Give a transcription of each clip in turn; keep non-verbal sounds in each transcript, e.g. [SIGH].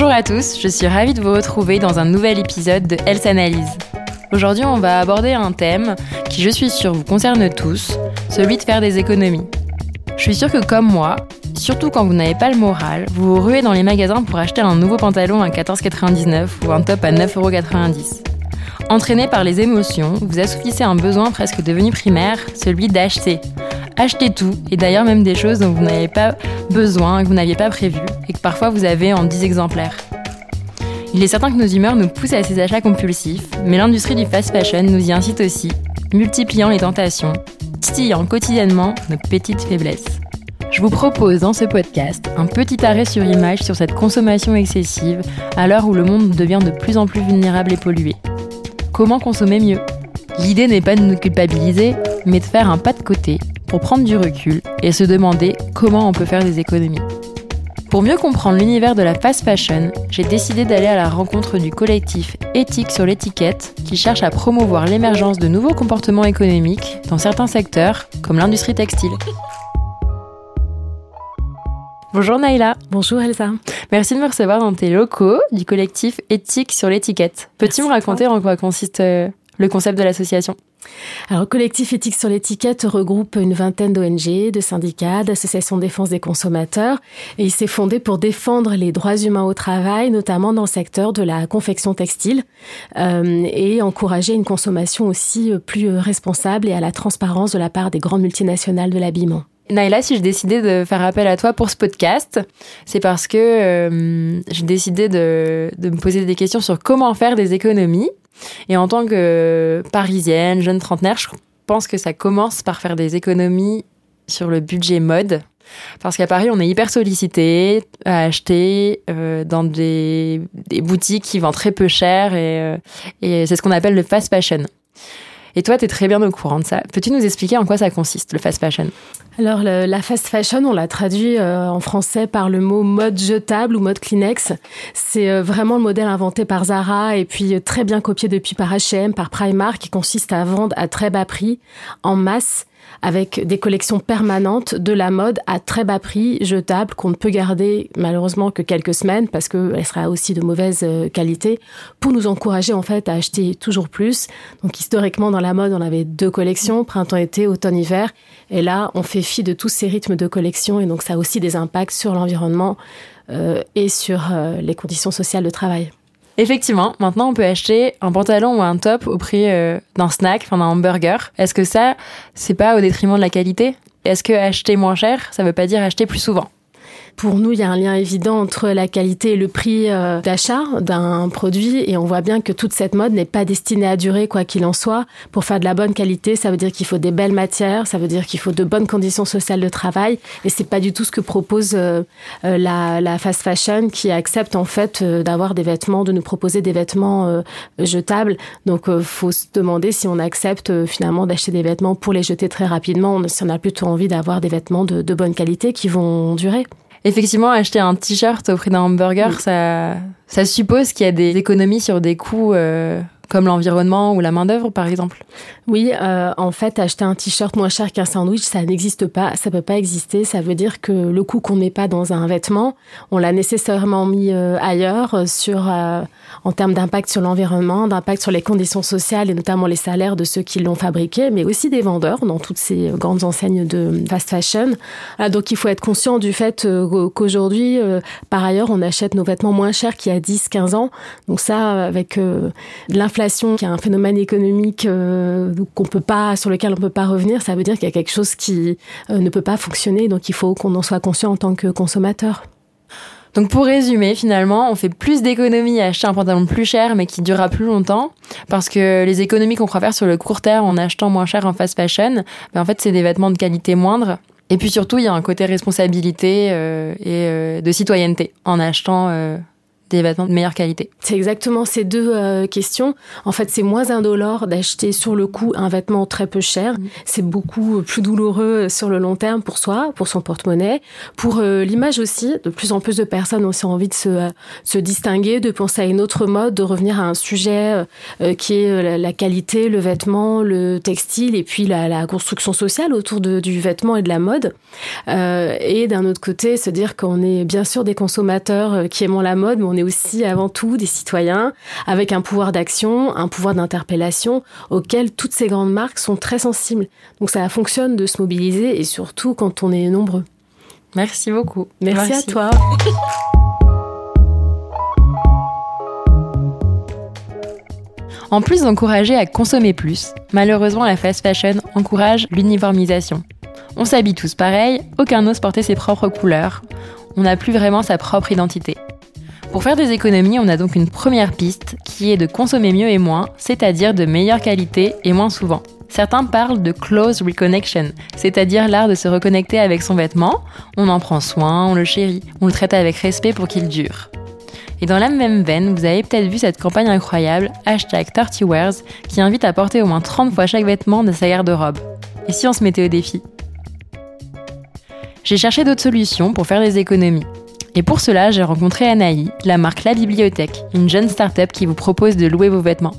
Bonjour à tous, je suis ravie de vous retrouver dans un nouvel épisode de Health Analyse. Aujourd'hui, on va aborder un thème qui, je suis sûre, vous concerne tous, celui de faire des économies. Je suis sûre que comme moi, surtout quand vous n'avez pas le moral, vous vous ruez dans les magasins pour acheter un nouveau pantalon à 14,99 ou un top à 9,90€. Entraîné par les émotions, vous assouplissez un besoin presque devenu primaire, celui d'acheter. Achetez tout, et d'ailleurs même des choses dont vous n'avez pas besoin, que vous n'aviez pas prévu, et que parfois vous avez en 10 exemplaires. Il est certain que nos humeurs nous poussent à ces achats compulsifs, mais l'industrie du fast fashion nous y incite aussi, multipliant les tentations, titillant quotidiennement nos petites faiblesses. Je vous propose dans ce podcast un petit arrêt sur image sur cette consommation excessive à l'heure où le monde devient de plus en plus vulnérable et pollué. Comment consommer mieux? L'idée n'est pas de nous culpabiliser, mais de faire un pas de côté pour prendre du recul et se demander comment on peut faire des économies. Pour mieux comprendre l'univers de la fast fashion, j'ai décidé d'aller à la rencontre du collectif Éthique sur l'étiquette qui cherche à promouvoir l'émergence de nouveaux comportements économiques dans certains secteurs comme l'industrie textile. Bonjour Naïla. Bonjour Elsa. Merci de me recevoir dans tes locaux du collectif Éthique sur l'étiquette. Peux-tu me raconter en quoi consiste euh, le concept de l'association alors, le collectif éthique sur l'étiquette regroupe une vingtaine d'ONG, de syndicats, d'associations de défense des consommateurs et il s'est fondé pour défendre les droits humains au travail, notamment dans le secteur de la confection textile euh, et encourager une consommation aussi euh, plus responsable et à la transparence de la part des grandes multinationales de l'habillement. Naïla, si j'ai décidé de faire appel à toi pour ce podcast, c'est parce que euh, j'ai décidé de, me poser des questions sur comment faire des économies. Et en tant que parisienne, jeune trentenaire, je pense que ça commence par faire des économies sur le budget mode. Parce qu'à Paris, on est hyper sollicité à acheter euh, dans des, boutiques qui vendent très peu cher et, euh, et c'est ce qu'on appelle le fast fashion. Et toi, tu es très bien au courant de ça. Peux-tu nous expliquer en quoi ça consiste, le fast fashion? Alors, la fast fashion, on l'a traduit euh, en français par le mot mode jetable ou mode Kleenex. C'est euh, vraiment le modèle inventé par Zara et puis euh, très bien copié depuis par H&M, par Primark, qui consiste à vendre à très bas prix, en masse, avec des collections permanentes de la mode à très bas prix, jetables, qu'on ne peut garder malheureusement que quelques semaines parce qu'elle sera aussi de mauvaise euh, qualité, pour nous encourager en fait à acheter toujours plus. Donc historiquement dans la mode, on avait deux collections, printemps-été, automne-hiver, et là on fait fi de tous ces rythmes de collection et donc ça a aussi des impacts sur l'environnement euh, et sur euh, les conditions sociales de travail. Effectivement, maintenant on peut acheter un pantalon ou un top au prix euh, d'un snack, enfin d'un hamburger. Est-ce que ça, c'est pas au détriment de la qualité? Est-ce que acheter moins cher, ça veut pas dire acheter plus souvent? Pour nous, il y a un lien évident entre la qualité et le prix euh, d'achat d'un produit et on voit bien que toute cette mode n'est pas destinée à durer quoi qu'il en soit. Pour faire de la bonne qualité, ça veut dire qu'il faut des belles matières, ça veut dire qu'il faut de bonnes conditions sociales de travail et c'est pas du tout ce que propose euh, euh, la, la, fast fashion qui accepte en fait d'avoir des vêtements, de nous proposer des vêtements jetables. Donc faut se demander si on accepte finalement d'acheter des vêtements pour les jeter très rapidement, si on a plutôt envie d'avoir des vêtements de, de bonne qualité qui vont durer. Effectivement, acheter un t-shirt au prix d'un hamburger, ça, ça suppose qu'il y a des économies sur des coûts euh, comme l'environnement ou la main-d'œuvre, par exemple? Oui, euh, en fait, acheter un t-shirt moins cher qu'un sandwich, ça n'existe pas, ça peut pas exister. Ça veut dire que le coût qu'on met pas dans un vêtement, on l'a nécessairement mis euh, ailleurs sur, euh, en termes d'impact sur l'environnement, d'impact sur les conditions sociales et notamment les salaires de ceux qui l'ont fabriqué, mais aussi des vendeurs dans toutes ces grandes enseignes de fast fashion. Ah, donc, il faut être conscient du fait qu'aujourd'hui, par ailleurs, on achète nos vêtements moins chers qu'il y a 10, 15 ans. Donc ça, avec l'inflation, qui est un phénomène économique qu'on peut pas, sur lequel on peut pas revenir, ça veut dire qu'il y a quelque chose qui euh, ne peut pas fonctionner. Donc il faut qu'on en soit conscient en tant que consommateur. Donc pour résumer, finalement, on fait plus d'économies à acheter un pantalon plus cher mais qui durera plus longtemps parce que les économies qu'on croit faire sur le court terme en achetant moins cher en fast fashion, ben en fait c'est des vêtements de qualité moindre. Et puis surtout, il y a un côté responsabilité euh, et euh, de citoyenneté en achetant des vêtements de meilleure qualité C'est exactement ces deux euh, questions. En fait, c'est moins indolore d'acheter sur le coup un vêtement très peu cher. Mm. C'est beaucoup plus douloureux sur le long terme pour soi, pour son porte-monnaie, pour euh, l'image aussi. De plus en plus de personnes ont aussi envie de se, euh, se distinguer, de penser à une autre mode, de revenir à un sujet qui est la, qualité, le vêtement, le textile et puis la, la construction sociale autour de, du vêtement et de la mode. et d'un autre côté, se dire qu'on est bien sûr des consommateurs qui aimons la mode, mais on est aussi avant tout des citoyens avec un pouvoir d'action, un pouvoir d'interpellation auquel toutes ces grandes marques sont très sensibles. Donc ça fonctionne de se mobiliser et surtout quand on est nombreux. Merci beaucoup. Merci, à toi. [LAUGHS] En plus d'encourager à consommer plus, malheureusement la fast fashion encourage l'uniformisation. On s'habille tous pareil, aucun n'ose porter ses propres couleurs, on n'a plus vraiment sa propre identité. Pour faire des économies, on a donc une première piste qui est de consommer mieux et moins, c'est-à-dire de meilleure qualité et moins souvent. Certains parlent de close reconnection, c'est-à-dire l'art de se reconnecter avec son vêtement. On en prend soin, on le chérit, on le traite avec respect pour qu'il dure. Et dans la même veine, vous avez peut-être vu cette campagne incroyable, hashtag 30wears, qui invite à porter au moins 30 fois chaque vêtement de sa garde-robe. Et si on se mettait au défi? J'ai cherché d'autres solutions pour faire des économies. Et pour cela, j'ai rencontré Anaï, la marque La Bibliothèque, une jeune start-up qui vous propose de louer vos vêtements.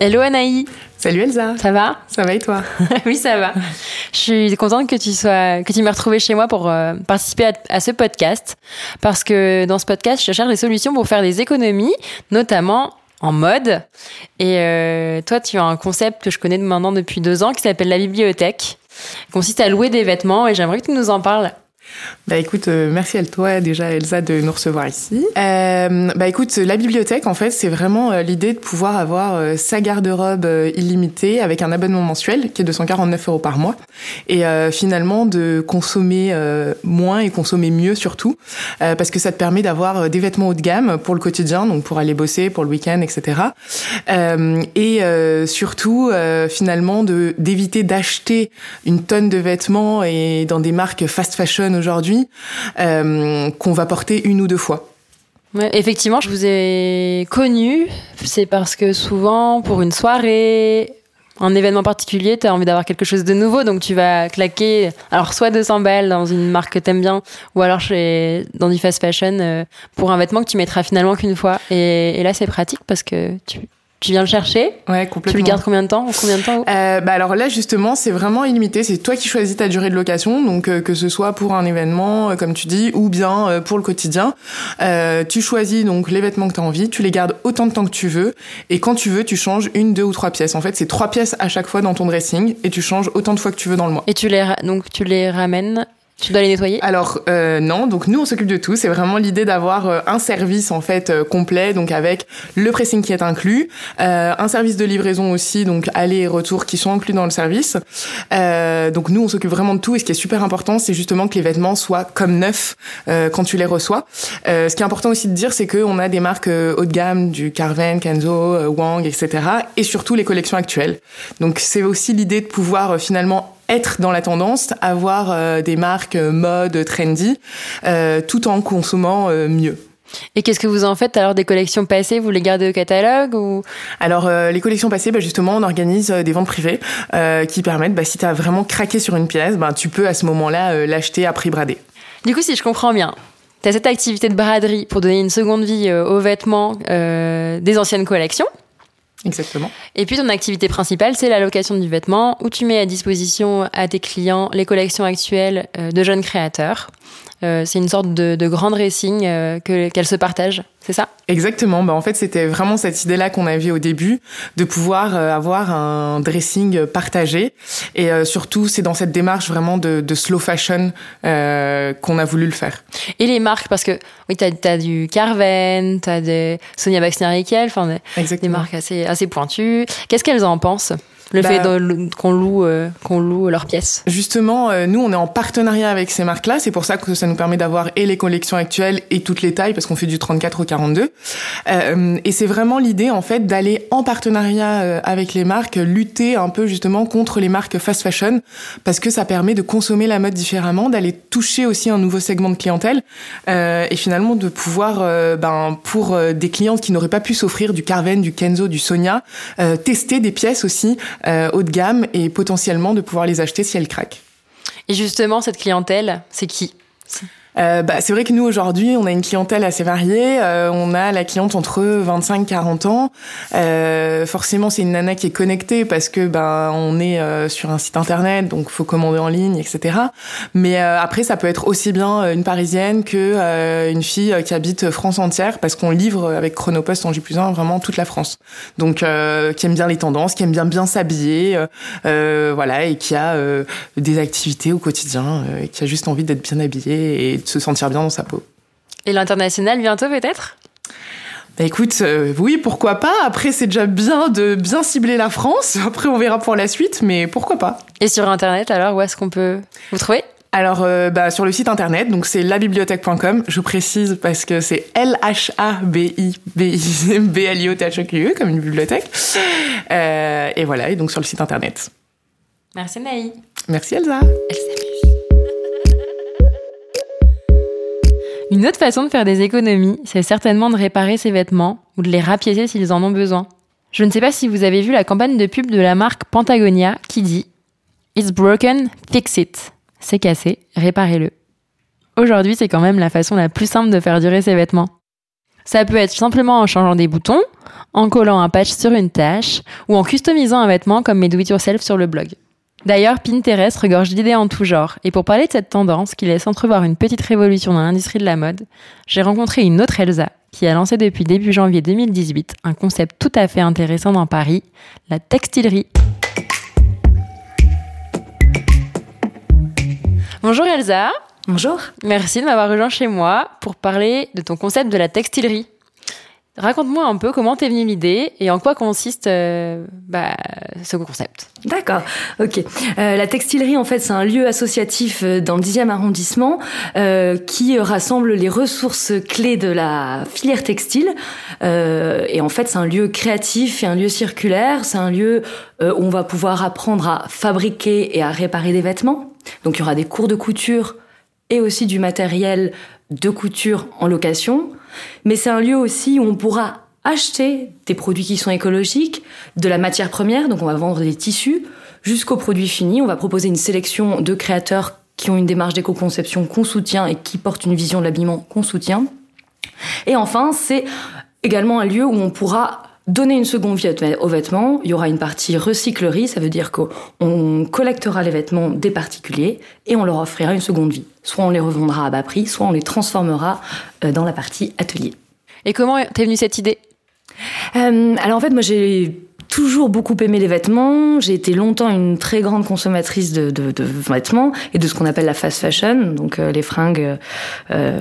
Hello Anaï Salut Elsa Ça va? Ça va et toi? [LAUGHS] Oui, ça va. Je suis contente que tu sois, que tu m'aies retrouvée chez moi pour euh, participer à, ce podcast, parce que dans ce podcast, je cherche des solutions pour faire des économies, notamment en mode. Et euh, toi, tu as un concept que je connais maintenant depuis deux ans qui s'appelle la bibliothèque, consiste à louer des vêtements, et j'aimerais que tu nous en parles. Bah écoute, euh, merci à toi déjà Elsa de nous recevoir ici. Euh, bah écoute, la bibliothèque en fait c'est vraiment euh, l'idée de pouvoir avoir euh, sa garde-robe illimitée avec un abonnement mensuel qui est de 149 euros par mois et finalement de consommer moins et consommer mieux surtout parce que ça te permet d'avoir des vêtements haut de gamme pour le quotidien donc pour aller bosser, pour le week-end, etc. et surtout finalement de d'éviter d'acheter une tonne de vêtements et dans des marques fast fashion aujourd'hui euh, qu'on va porter une ou deux fois. effectivement, je vous ai connu, c'est parce que souvent, pour une soirée, un événement particulier, tu as envie d'avoir quelque chose de nouveau, donc tu vas claquer, alors soit 200 balles dans une marque que t'aimes bien, ou alors chez, dans du fast fashion euh, pour un vêtement que tu mettras finalement qu'une fois. Et, et là, c'est pratique parce que tu, tu viens le chercher Ouais, complètement. Tu le gardes combien de temps Combien de temps euh, bah alors là justement, c'est vraiment illimité. C'est toi qui choisis ta durée de location, donc euh, que ce soit pour un événement, euh, comme tu dis, ou bien euh, pour le quotidien. tu choisis donc les vêtements que tu as envie, tu les gardes autant de temps que tu veux, et quand tu veux, tu changes une, deux ou trois pièces. En fait, c'est trois pièces à chaque fois dans ton dressing, et tu changes autant de fois que tu veux dans le mois. Et tu les donc tu les ramènes tu dois les nettoyer Alors euh, non, donc nous on s'occupe de tout. C'est vraiment l'idée d'avoir euh, un service en fait euh, complet, donc avec le pressing qui est inclus, euh, un service de livraison aussi, donc aller et retour qui sont inclus dans le service. Euh, donc nous on s'occupe vraiment de tout. Et ce qui est super important, c'est justement que les vêtements soient comme neufs quand tu les reçois. ce qui est important aussi de dire, c'est qu'on a des marques haut de gamme, du Carven, Kenzo, Wang, etc. Et surtout les collections actuelles. Donc c'est aussi l'idée de pouvoir finalement être dans la tendance, avoir euh, des marques euh, mode, trendy, euh, tout en consommant mieux. Et qu'est-ce que vous en faites alors des collections passées? Vous les gardez au catalogue ou? Alors les collections passées, bah, justement, on organise des ventes privées qui permettent, bah, si tu as vraiment craqué sur une pièce, bah, tu peux à ce moment-là l'acheter à prix bradé. Du coup, si je comprends bien, tu as cette activité de braderie pour donner une seconde vie aux vêtements des anciennes collections. Exactement. Et puis ton activité principale, c'est la location du vêtement, où tu mets à disposition à tes clients les collections actuelles euh, de jeunes créateurs. Euh, c'est une sorte de, de grand dressing euh, qu'elles se partagent, c'est ça? Exactement. Bah, en fait, c'était vraiment cette idée-là qu'on avait au début, de pouvoir avoir un dressing partagé. Et surtout, c'est dans cette démarche vraiment de, de slow fashion qu'on a voulu le faire. Et les marques, parce que oui, tu as, du Carven, tu as des Sonia Baxter-Riquel, enfin des, des marques assez, assez pointues. Qu'est-ce qu'elles en pensent? Le fait bah, qu'on loue, euh, qu'on loue leurs pièces. Justement, euh, nous, on est en partenariat avec ces marques-là. C'est pour ça que ça nous permet d'avoir et les collections actuelles et toutes les tailles, parce qu'on fait du 34 au 42. Euh, et c'est vraiment l'idée, en fait, d'aller en partenariat avec les marques, lutter un peu justement contre les marques fast fashion, parce que ça permet de consommer la mode différemment, d'aller toucher aussi un nouveau segment de clientèle, et finalement de pouvoir, ben, pour des clientes qui n'auraient pas pu s'offrir du Carven, du Kenzo, du Sonia, tester des pièces aussi euh, haut de gamme et potentiellement de pouvoir les acheter si elles craquent. Et justement, cette clientèle, c'est qui? Euh, bah, c'est vrai que nous aujourd'hui, on a une clientèle assez variée. Euh, on a la cliente entre 25 40 ans. Euh, forcément, c'est une nana qui est connectée parce que bah on est euh, sur un site internet, donc faut commander en ligne, etc. Mais euh, après, ça peut être aussi bien une parisienne que une fille qui habite France entière parce qu'on livre avec Chronopost en J+1 vraiment toute la France. Donc qui aime bien les tendances, qui aime bien bien s'habiller, voilà, et qui a des activités au quotidien, et qui a juste envie d'être bien habillée et se sentir bien dans sa peau. Et l'international bientôt peut-être? Bah écoute, euh, oui, pourquoi pas. Après, c'est déjà bien de bien cibler la France. [LAUGHS] Après, on verra pour la suite, mais pourquoi pas. Et sur Internet, alors, où est-ce qu'on peut vous trouver? Alors, euh, bah, sur le site internet, donc c'est labibliothèque.com. Je précise parce que c'est L-H-A-B-I-B-I-B-L-I-O-T-H-E-Q-E, comme une bibliothèque. Euh, et voilà, et donc sur le site internet. Merci Naï. Merci Elsa. Elsa. Une autre façon de faire des économies, c'est certainement de réparer ses vêtements ou de les rapiécer s'ils en ont besoin. Je ne sais pas si vous avez vu la campagne de pub de la marque Pentagonia qui dit It's broken, fix it. C'est cassé, réparez-le. Aujourd'hui, c'est quand même la façon la plus simple de faire durer ses vêtements. Ça peut être simplement en changeant des boutons, en collant un patch sur une tâche ou en customisant un vêtement comme mes do-it-yourself sur le blog. D'ailleurs, Pinterest regorge d'idées en tout genre, et pour parler de cette tendance qui laisse entrevoir une petite révolution dans l'industrie de la mode, j'ai rencontré une autre Elsa, qui a lancé depuis début janvier 2018 un concept tout à fait intéressant dans Paris, la textilerie. Bonjour Elsa. Bonjour. Merci de m'avoir rejoint chez moi pour parler de ton concept de la textilerie. Raconte-moi un peu comment t'es venue l'idée et en quoi consiste euh, bah, ce concept. D'accord, ok. Euh, la textilerie, en fait, c'est un lieu associatif euh, dans le 10e arrondissement qui rassemble les ressources clés de la filière textile. et en fait, c'est un lieu créatif et un lieu circulaire. C'est un lieu où on va pouvoir apprendre à fabriquer et à réparer des vêtements. Donc, il y aura des cours de couture et aussi du matériel de couture en location mais c'est un lieu aussi où on pourra acheter des produits qui sont écologiques, de la matière première, donc on va vendre des tissus, jusqu'aux produits finis. On va proposer une sélection de créateurs qui ont une démarche d'éco-conception qu'on soutient et qui portent une vision de l'habillement qu'on soutient. Et enfin, c'est également un lieu où on pourra donner une seconde vie aux vêtements. Il y aura une partie recyclerie, ça veut dire qu'on collectera les vêtements des particuliers et on leur offrira une seconde vie. Soit on les revendra à bas prix, soit on les transformera euh, dans la partie atelier. Et comment t'es venue cette idée? Euh, Alors en fait, moi j'ai toujours beaucoup aimé les vêtements. J'ai été longtemps une très grande consommatrice de, vêtements et de ce qu'on appelle la fast fashion, donc euh, les fringues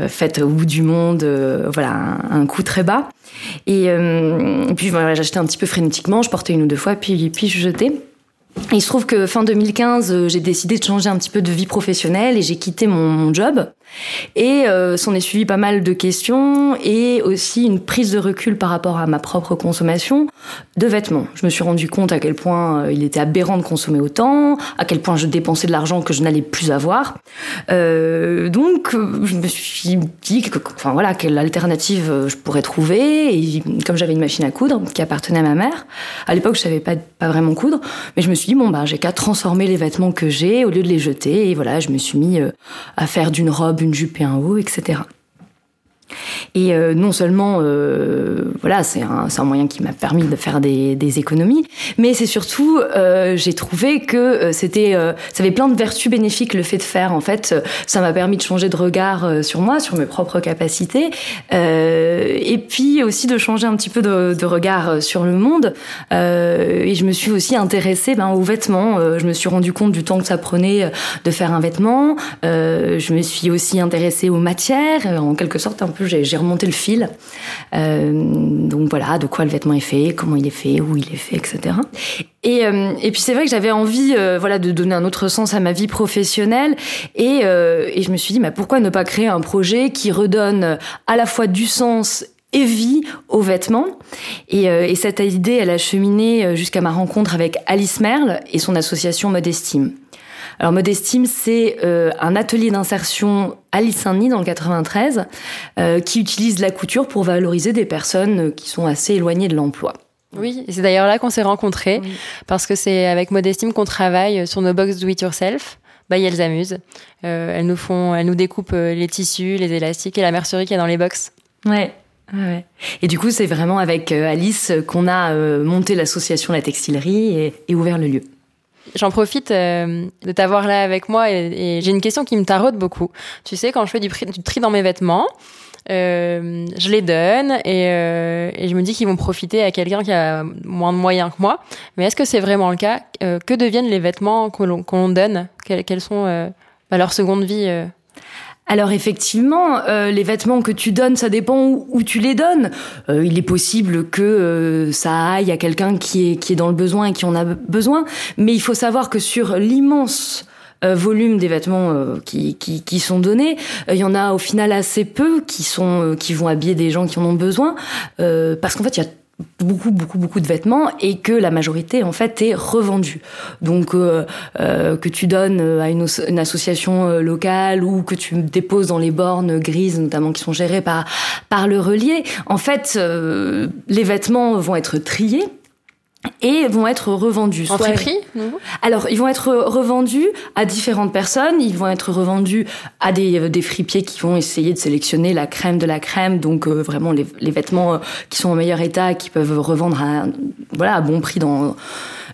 faites au bout du monde, voilà, un, un, coût très bas. Et, puis voilà, j'achetais un petit peu frénétiquement, je portais une ou deux fois, puis, puis je jetais il se trouve que fin 2015, euh, j'ai décidé de changer un petit peu de vie professionnelle et j'ai quitté mon, job. Et euh, s'en est suivi pas mal de questions et aussi une prise de recul par rapport à ma propre consommation de vêtements. Je me suis rendu compte à quel point euh, il était aberrant de consommer autant, à quel point je dépensais de l'argent que je n'allais plus avoir. Euh, donc, je me suis dit, enfin voilà, quelle alternative je pourrais trouver. Et comme j'avais une machine à coudre qui appartenait à ma mère, à l'époque je savais pas pas vraiment coudre, mais je me suis dit bon bah j'ai qu'à transformer les vêtements que j'ai au lieu de les jeter. Et voilà, je me suis mis à faire d'une robe une jupe et un haut, etc. Et euh, non seulement, euh, voilà, c'est un, moyen qui m'a permis de faire des, économies, mais c'est surtout, euh, j'ai trouvé que c'était, ça avait plein de vertus bénéfiques le fait de faire. En fait, ça m'a permis de changer de regard sur moi, sur mes propres capacités, et puis aussi de changer un petit peu de, de regard sur le monde. et je me suis aussi intéressée ben, aux vêtements. je me suis rendu compte du temps que ça prenait de faire un vêtement. je me suis aussi intéressée aux matières, en quelque sorte un peu j'ai remonter le fil. donc voilà, de quoi le vêtement est fait, comment il est fait, où il est fait, etc. Et, et puis c'est vrai que j'avais envie, voilà, de donner un autre sens à ma vie professionnelle. Et, et je me suis dit, mais pourquoi ne pas créer un projet qui redonne à la fois du sens et vie aux vêtements. Et, euh, et, cette idée, elle a cheminé euh, jusqu'à ma rencontre avec Alice Merle et son association Modestime. Alors Modestime, c'est euh, un atelier d'insertion à Saint-Denis dans le 93 qui utilise la couture pour valoriser des personnes qui sont assez éloignées de l'emploi. Oui, c'est d'ailleurs là qu'on s'est rencontrés, parce que c'est avec Modestime qu'on travaille sur nos box do it yourself. Bah, elles amusent. elles nous font, elles nous découpent les tissus, les élastiques et la mercerie qu'il y a dans les box. Ouais, Ouais. Et du coup, c'est vraiment avec euh, Alice qu'on a euh, monté l'association La Textilerie et, ouvert le lieu. J'en profite euh, de t'avoir là avec moi et, j'ai une question qui me taraude beaucoup. Tu sais, quand je fais du, tri dans mes vêtements, je les donne et, je me dis qu'ils vont profiter à quelqu'un qui a moins de moyens que moi. Mais est-ce que c'est vraiment le cas? Que deviennent les vêtements qu'on donne? Quelles sont bah, leur seconde vie alors effectivement, euh, les vêtements que tu donnes, ça dépend où, tu les donnes. Euh, il est possible que euh, ça aille à quelqu'un qui est, qui est dans le besoin et qui en a besoin, mais il faut savoir que sur l'immense volume des vêtements qui, qui, qui, sont donnés, il y en a au final assez peu qui sont qui vont habiller des gens qui en ont besoin, parce qu'en fait il y a beaucoup beaucoup beaucoup de vêtements et que la majorité en fait est revendue. Donc euh, euh, que tu donnes à une, association euh, locale ou que tu déposes dans les bornes grises notamment qui sont gérées par par le relier en fait les vêtements vont être triés et vont être revendus. En prix Alors, ils vont être revendus à différentes personnes. Ils vont être revendus à des, euh, des fripiers qui vont essayer de sélectionner la crème de la crème, donc euh, vraiment les, les, vêtements euh, qui sont en meilleur état, qui peuvent revendre à, voilà, à bon prix dans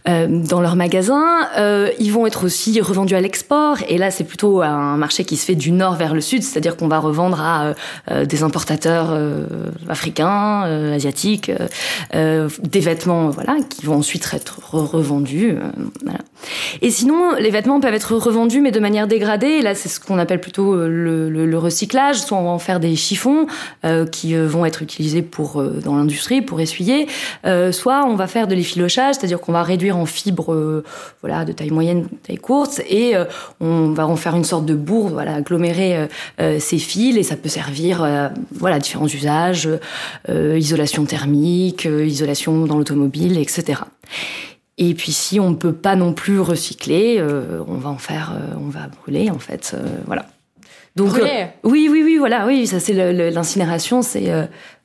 dans leurs magasins. Euh, ils vont être aussi revendus à l'export. Et là, c'est plutôt un marché qui se fait du nord vers le sud, c'est-à-dire qu'on va revendre à euh, des importateurs africains, asiatiques, des vêtements, voilà, qui vont ensuite être revendus. Voilà. Et sinon, les vêtements peuvent être revendus, mais de manière dégradée. Là, c'est ce qu'on appelle plutôt le, le, le, recyclage. Soit on va en faire des chiffons qui vont être utilisés pour dans l'industrie pour essuyer. soit on va faire de l'effilochage, c'est-à-dire qu'on va réduire en fibres euh, voilà, de taille moyenne, taille courte, et euh, on va en faire une sorte de bourre, voilà, agglomérer euh, ces fils, et ça peut servir voilà, à différents usages, isolation thermique, isolation dans l'automobile, etc. Et puis si on ne peut pas non plus recycler, on va en faire, on va brûler en fait, voilà. Donc brûler. oui, oui, oui, voilà, oui, ça c'est l'incinération, c'est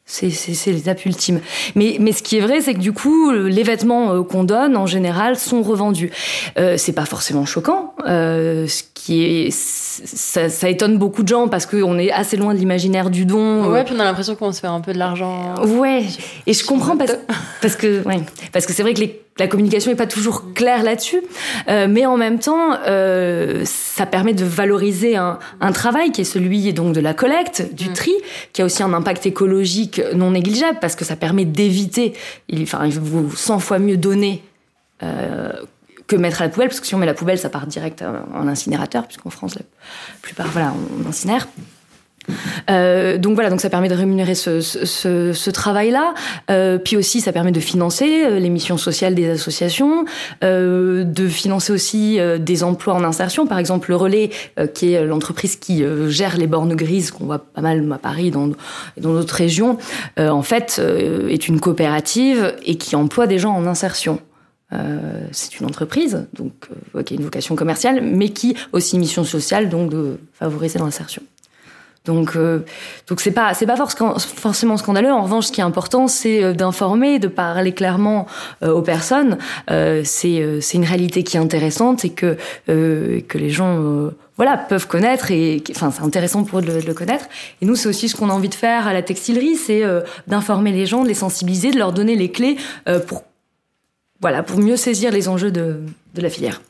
c'est l'étape ultime. Mais, mais ce qui est vrai, c'est que du coup, les vêtements euh, qu'on donne, en général, sont revendus. Euh, c'est pas forcément choquant. Euh, ce qui est, ça, ça, étonne beaucoup de gens parce qu'on est assez loin de l'imaginaire du don. Ouais, puis on a l'impression qu'on se fait un peu de l'argent. Ouais. Et je comprends parce, parce que, ouais, parce que c'est vrai que les la communication n'est pas toujours claire là-dessus, euh, mais en même temps, euh, ça permet de valoriser un, un, travail qui est celui donc de la collecte, du mm. tri, qui a aussi un impact écologique non négligeable parce que ça permet d'éviter, enfin, il vaut 100 fois mieux donner euh, que mettre à la poubelle, parce que si on met la poubelle, ça part direct en incinérateur, puisqu'en France, la plupart, voilà, on incinère. Euh, donc voilà, donc ça permet de rémunérer ce, ce, ce travail-là. Euh, puis aussi, ça permet de financer euh, les missions sociales des associations, euh, de financer aussi euh, des emplois en insertion. Par exemple, le Relais, euh, qui est l'entreprise qui gère les bornes grises qu'on voit pas mal à Paris dans dans d'autres régions, en fait, est une coopérative et qui emploie des gens en insertion. Euh, c'est une entreprise donc euh, qui a une vocation commerciale, mais qui aussi mission sociale, donc de favoriser l'insertion. Donc, euh, donc c'est pas c'est pas forcément scandaleux. En revanche, ce qui est important, c'est euh, d'informer, de parler clairement euh, aux personnes. Euh, c'est euh, c'est une réalité qui est intéressante et que que les gens voilà peuvent connaître et enfin c'est intéressant pour eux de, de, le connaître. Et nous, c'est aussi ce qu'on a envie de faire à la textilerie, c'est d'informer les gens, de les sensibiliser, de leur donner les clés pour voilà pour mieux saisir les enjeux de de la filière.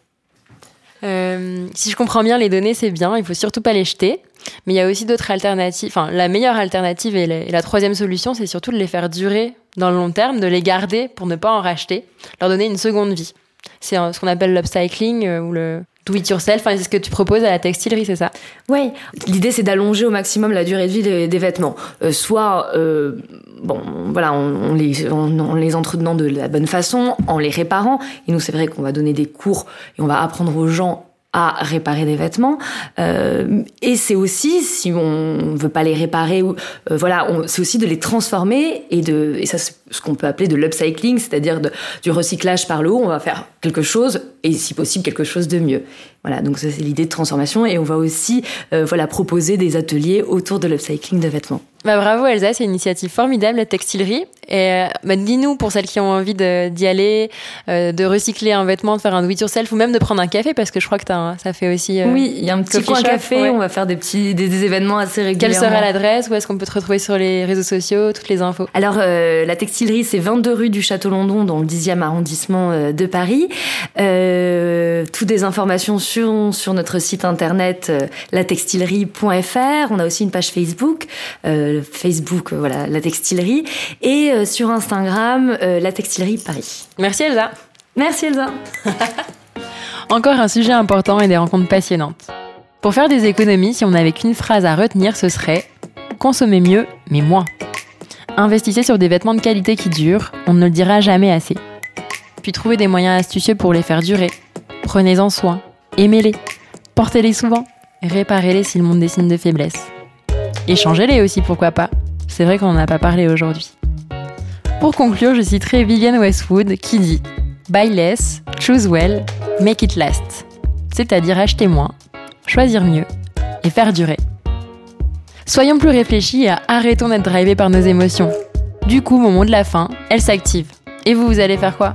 si je comprends bien, les données, c'est bien. Il faut surtout pas les jeter. Mais il y a aussi d'autres alternatives. Enfin, la meilleure alternative et la, troisième solution, c'est surtout de les faire durer dans le long terme, de les garder pour ne pas en racheter, leur donner une seconde vie. C'est ce qu'on appelle l'upcycling euh, ou le do it yourself. c'est ce que tu proposes à la textilerie, c'est ça? Oui. L'idée, c'est d'allonger au maximum la durée de vie des, vêtements. Euh, soit, euh, bon, voilà, on, les, en les entretenant de la bonne façon, en les réparant. Et nous, c'est vrai qu'on va donner des cours et on va apprendre aux gens à réparer des vêtements. Euh, et c'est aussi, si on veut pas les réparer, ou euh, voilà, c'est aussi de les transformer et de, et ça c'est ce qu'on peut appeler de l'upcycling, c'est-à-dire du recyclage par le haut. On va faire quelque chose et si possible quelque chose de mieux. Voilà, donc ça c'est l'idée de transformation et on va aussi euh, voilà proposer des ateliers autour de l'upcycling de vêtements. Bah bravo Elsa, c'est une initiative formidable la textilerie. Et euh, bah, dis-nous pour celles qui ont envie d'y aller, euh, de recycler un vêtement, de faire un do it yourself ou même de prendre un café parce que je crois que as ça fait aussi. oui, il y a un petit coin café. On va faire des petits des, événements assez régulièrement. Quelle sera l'adresse? Où est-ce qu'on peut te retrouver sur les réseaux sociaux? Toutes les infos. Alors la textilerie c'est 22 rue du Château London dans le 10e arrondissement de Paris. toutes des informations sur sur notre site internet latextilerie.fr. On a aussi une page Facebook. Facebook, euh, voilà, la textilerie, et euh, sur Instagram, euh, la textilerie Paris. Merci Elsa. Merci Elsa. [LAUGHS] Encore un sujet important et des rencontres passionnantes. Pour faire des économies, si on n'avait qu'une phrase à retenir, ce serait consommer mieux, mais moins. Investissez sur des vêtements de qualité qui durent, on ne le dira jamais assez. Puis trouvez des moyens astucieux pour les faire durer. Prenez-en soin, aimez-les, portez-les souvent, réparez-les s'ils montrent des signes de faiblesse. Échangez-les aussi, pourquoi pas. C'est vrai qu'on n'en a pas parlé aujourd'hui. Pour conclure, je citerai Vivienne Westwood qui dit Buy less, choose well, make it last. C'est-à-dire acheter moins, choisir mieux et faire durer. Soyons plus réfléchis et arrêtons d'être drivés par nos émotions. Du coup, mon mot de la fin, elle s'active. Et vous, vous allez faire quoi?